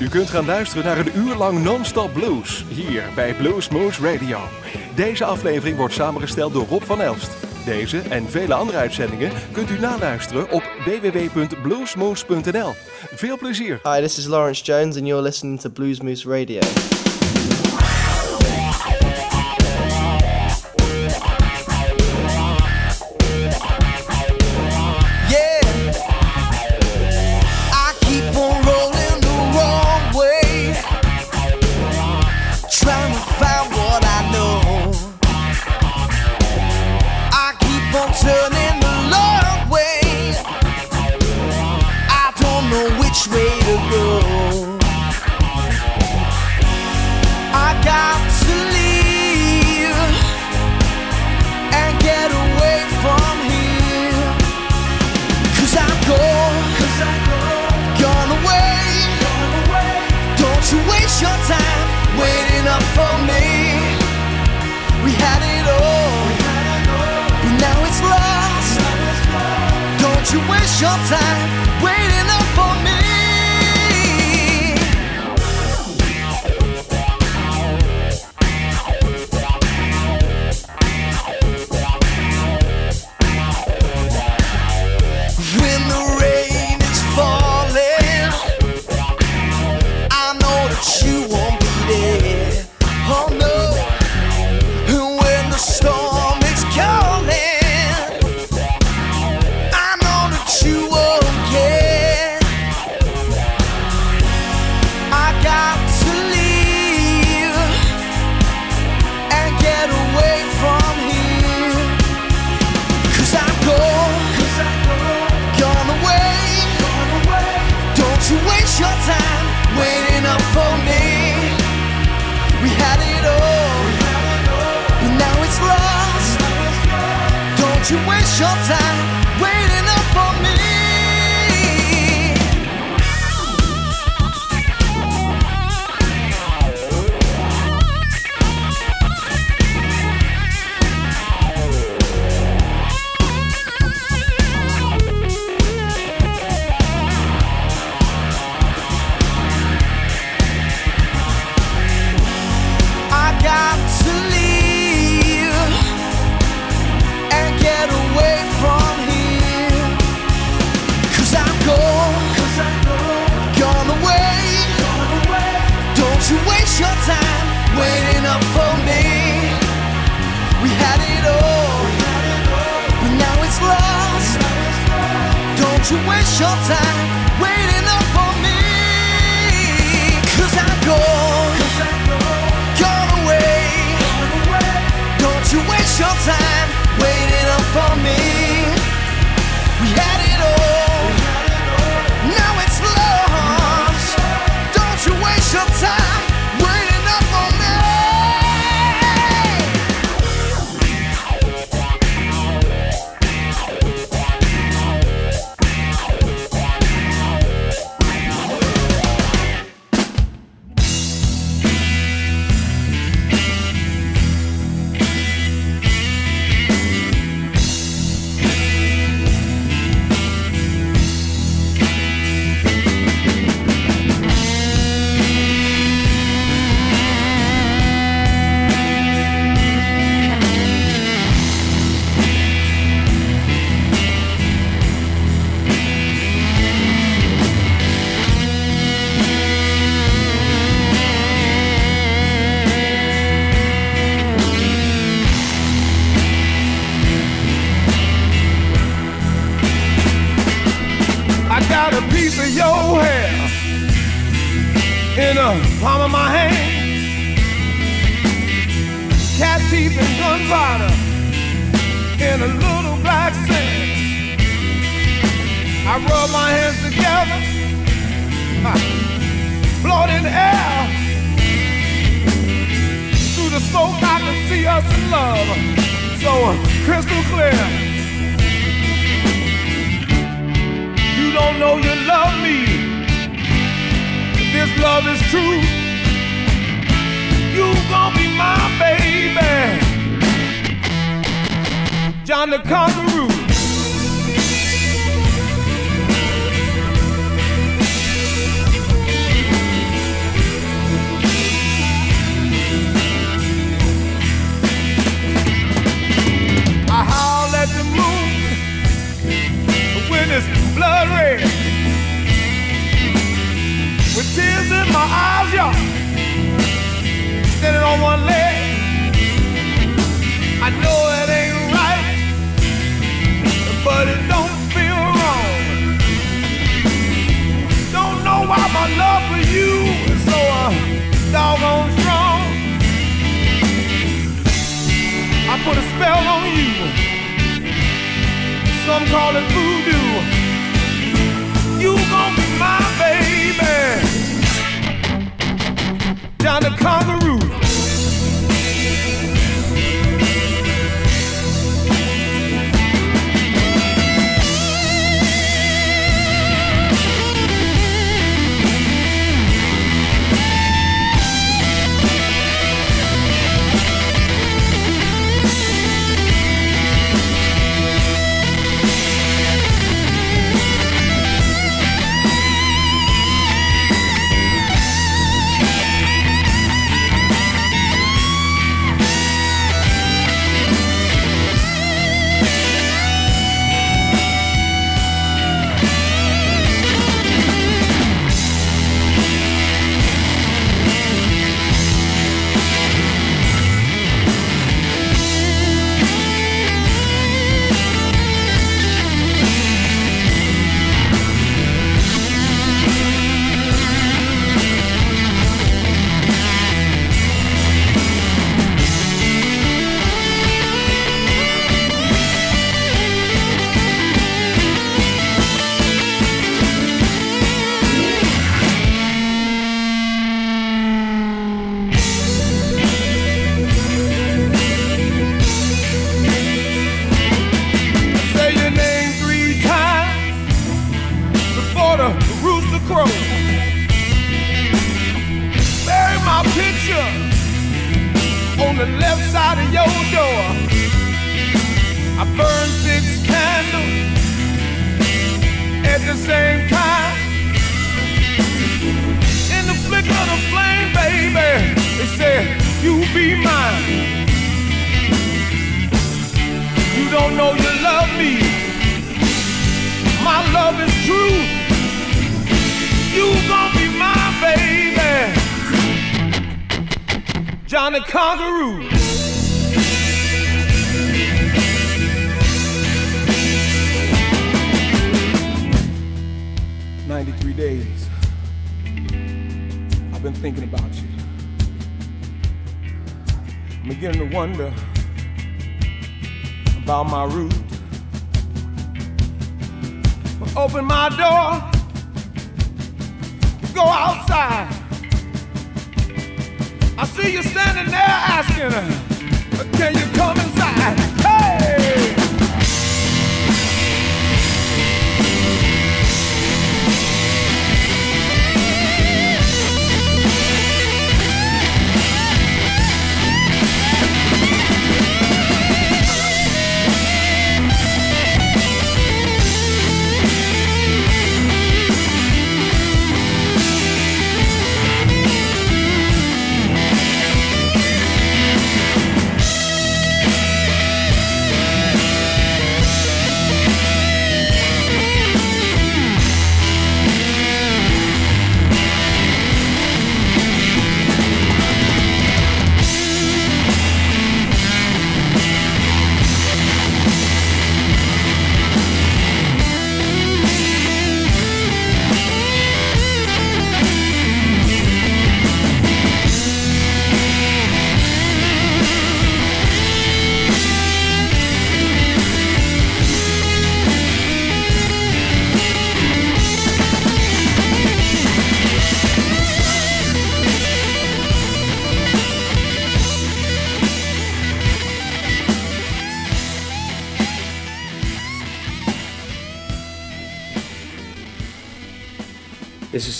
U kunt gaan luisteren naar een uur lang non-stop blues hier bij Blues Moose Radio. Deze aflevering wordt samengesteld door Rob van Elst. Deze en vele andere uitzendingen kunt u naluisteren op www.bluesmoose.nl. Veel plezier. Hi, this is Lawrence Jones and you're listening to Blues Moose Radio. you waste your time. waiting up for me. We had it all, but now it's lost. Don't you waste your time waiting up for me. Cause I'm gone, gone away. Don't you waste your time waiting up for me. We had it all, now it's lost. Don't you waste your time. Put a spell on you. Some call it voodoo. You gon' be my baby. Down the kangaroo. The left side of your door. I burn six candles at the same time. In the flicker of the flame, baby, they said, you be mine. You don't know you love me. My love is true. Johnny Congaroo. Ninety-three days. I've been thinking about you. I'm beginning to wonder about my route. Open my door, go outside. I see you standing there asking, can you come inside?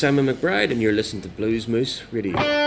Simon McBride, and you're listening to Blues Moose Radio.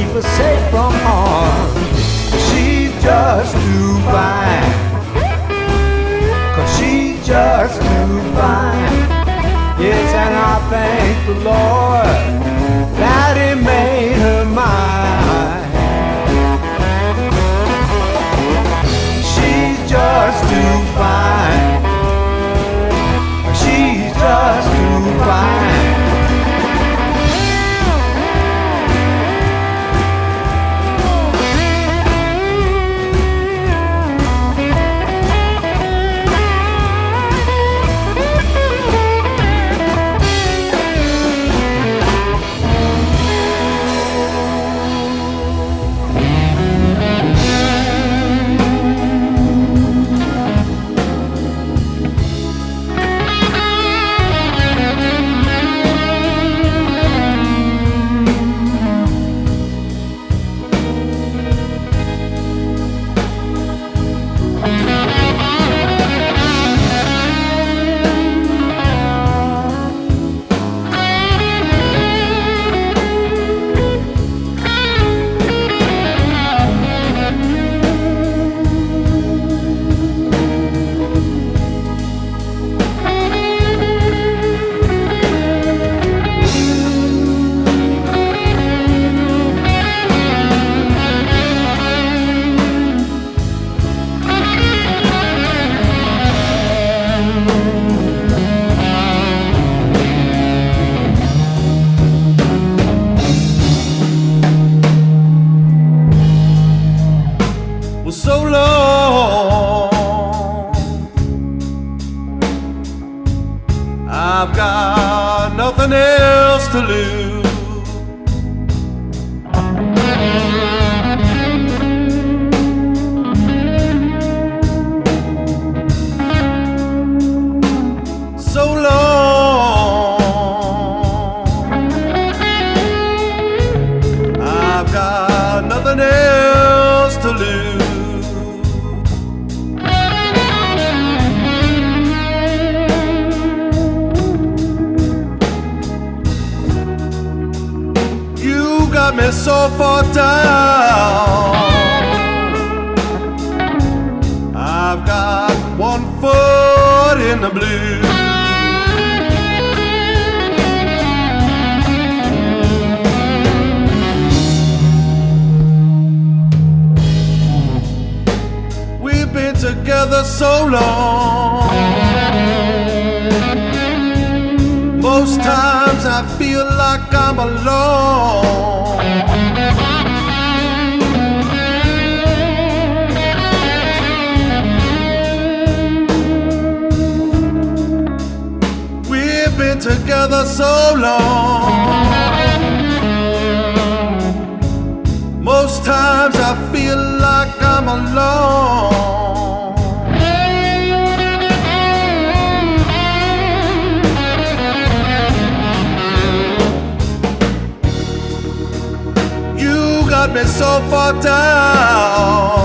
Keep us safe from harm. Most times I feel like I'm alone. You got me so far down.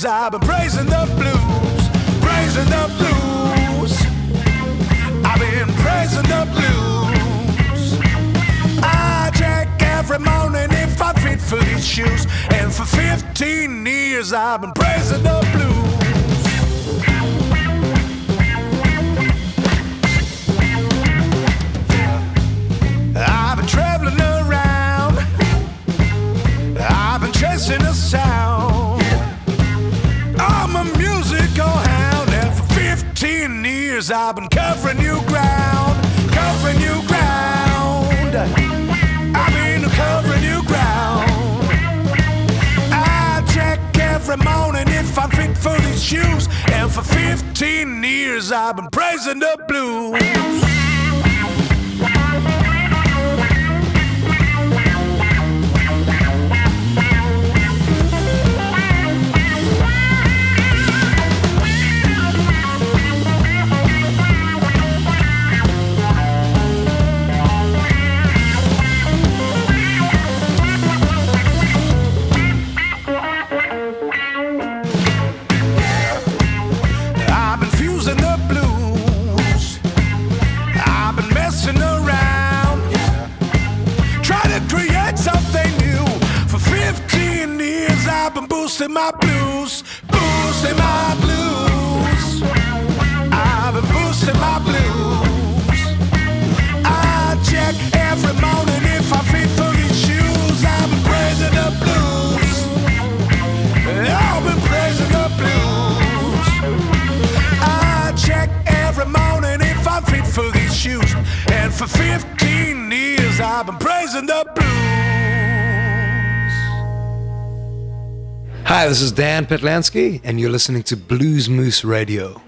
Years I've been praising the blues, praising the blues. I've been praising the blues. I check every morning if I fit for these shoes, and for 15 years I've been 15 years I've been praising the blues. I've boosting my blues. Boosting my blues. I've been boosting my blues. I check every morning if I fit for these shoes. I've been praising the blues. I've been praising the blues. I check every morning if I'm fit for these shoes. And for 15 years, I've been praising the blues. Hi, this is Dan Patlansky, and you're listening to Blues Moose Radio.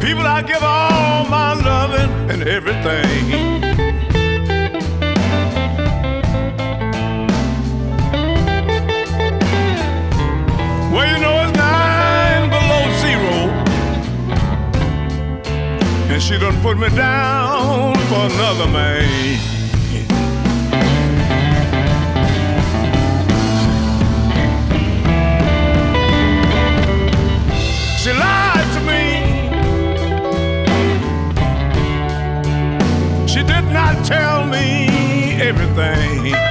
People I give all my loving and everything. Well, you know it's nine below zero, and she done put me down for another man. tell me everything.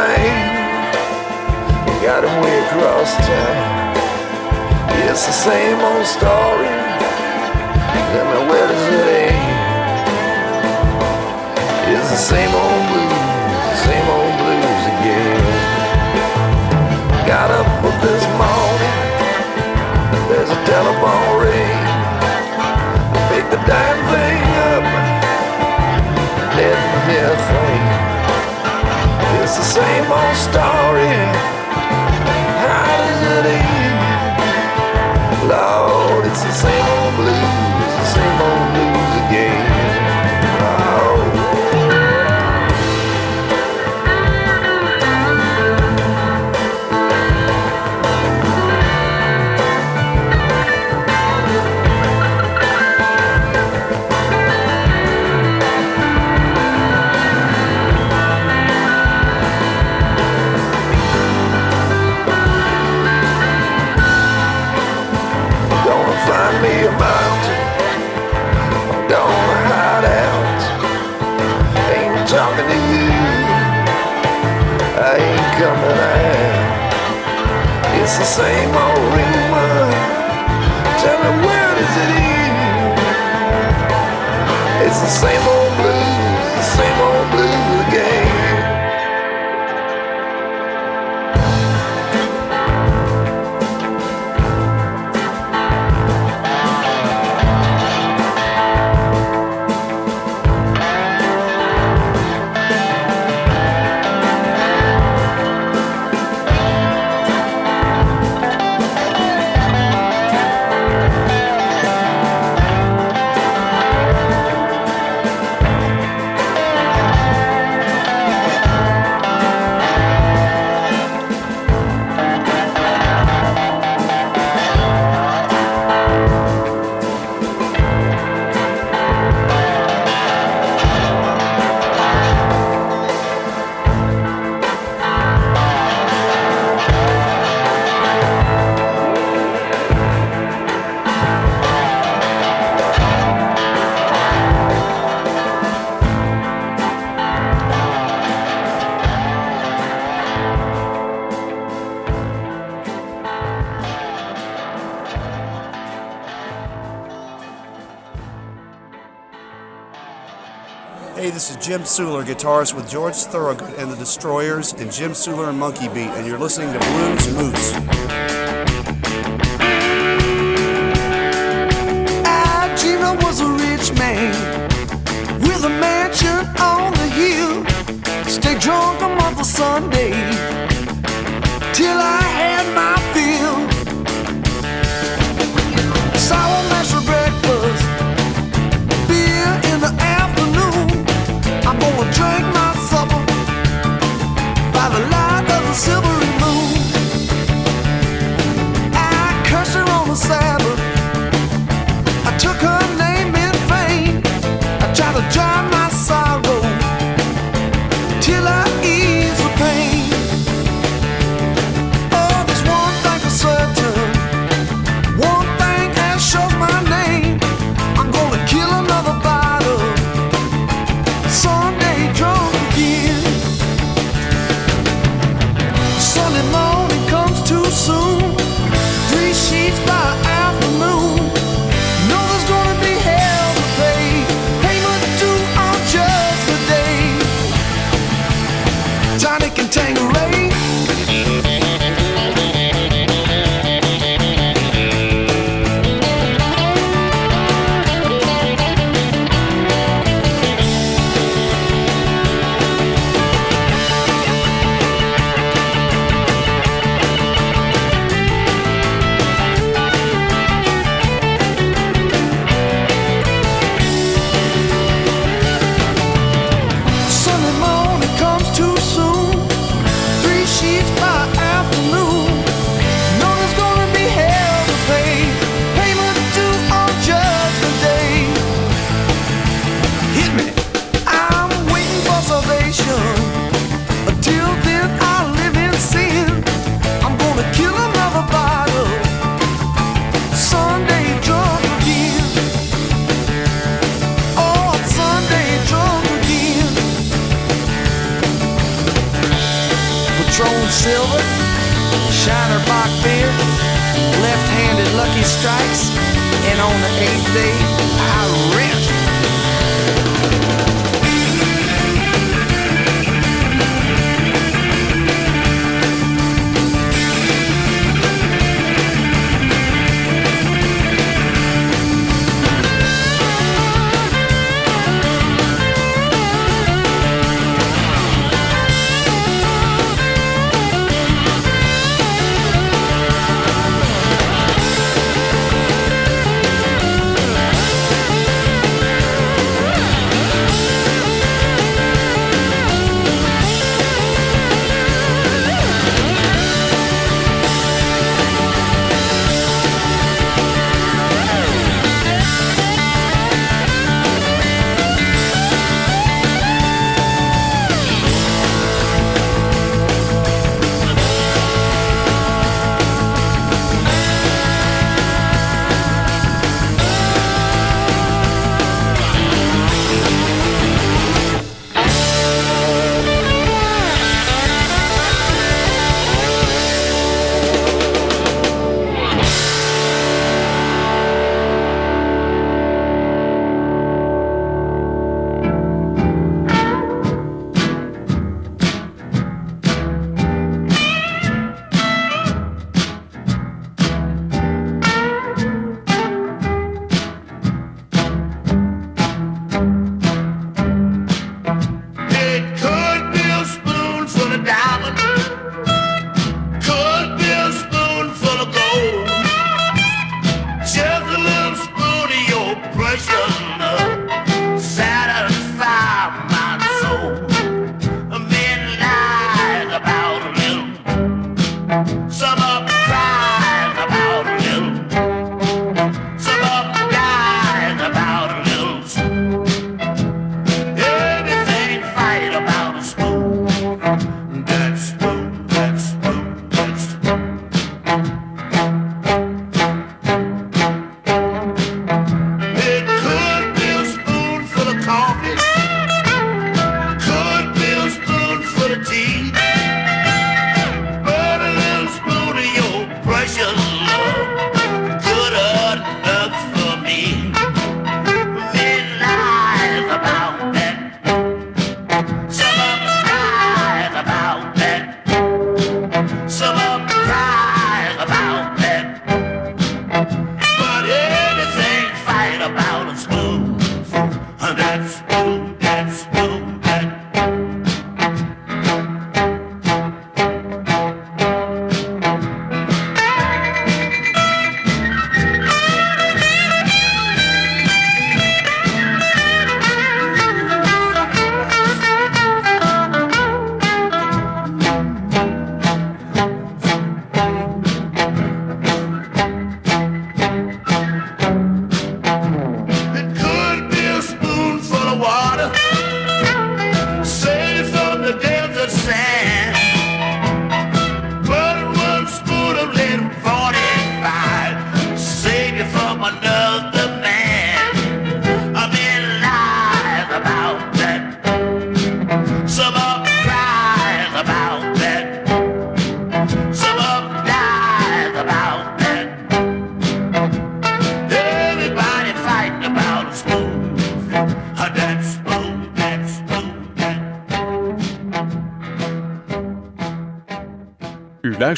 mine. Got him way across town. It's the same old story. Tell me where does it end? It's the same old same old Jim Suhler, guitarist with George Thorogood and the Destroyers, and Jim Suhler and Monkey Beat, and you're listening to Blues Moose.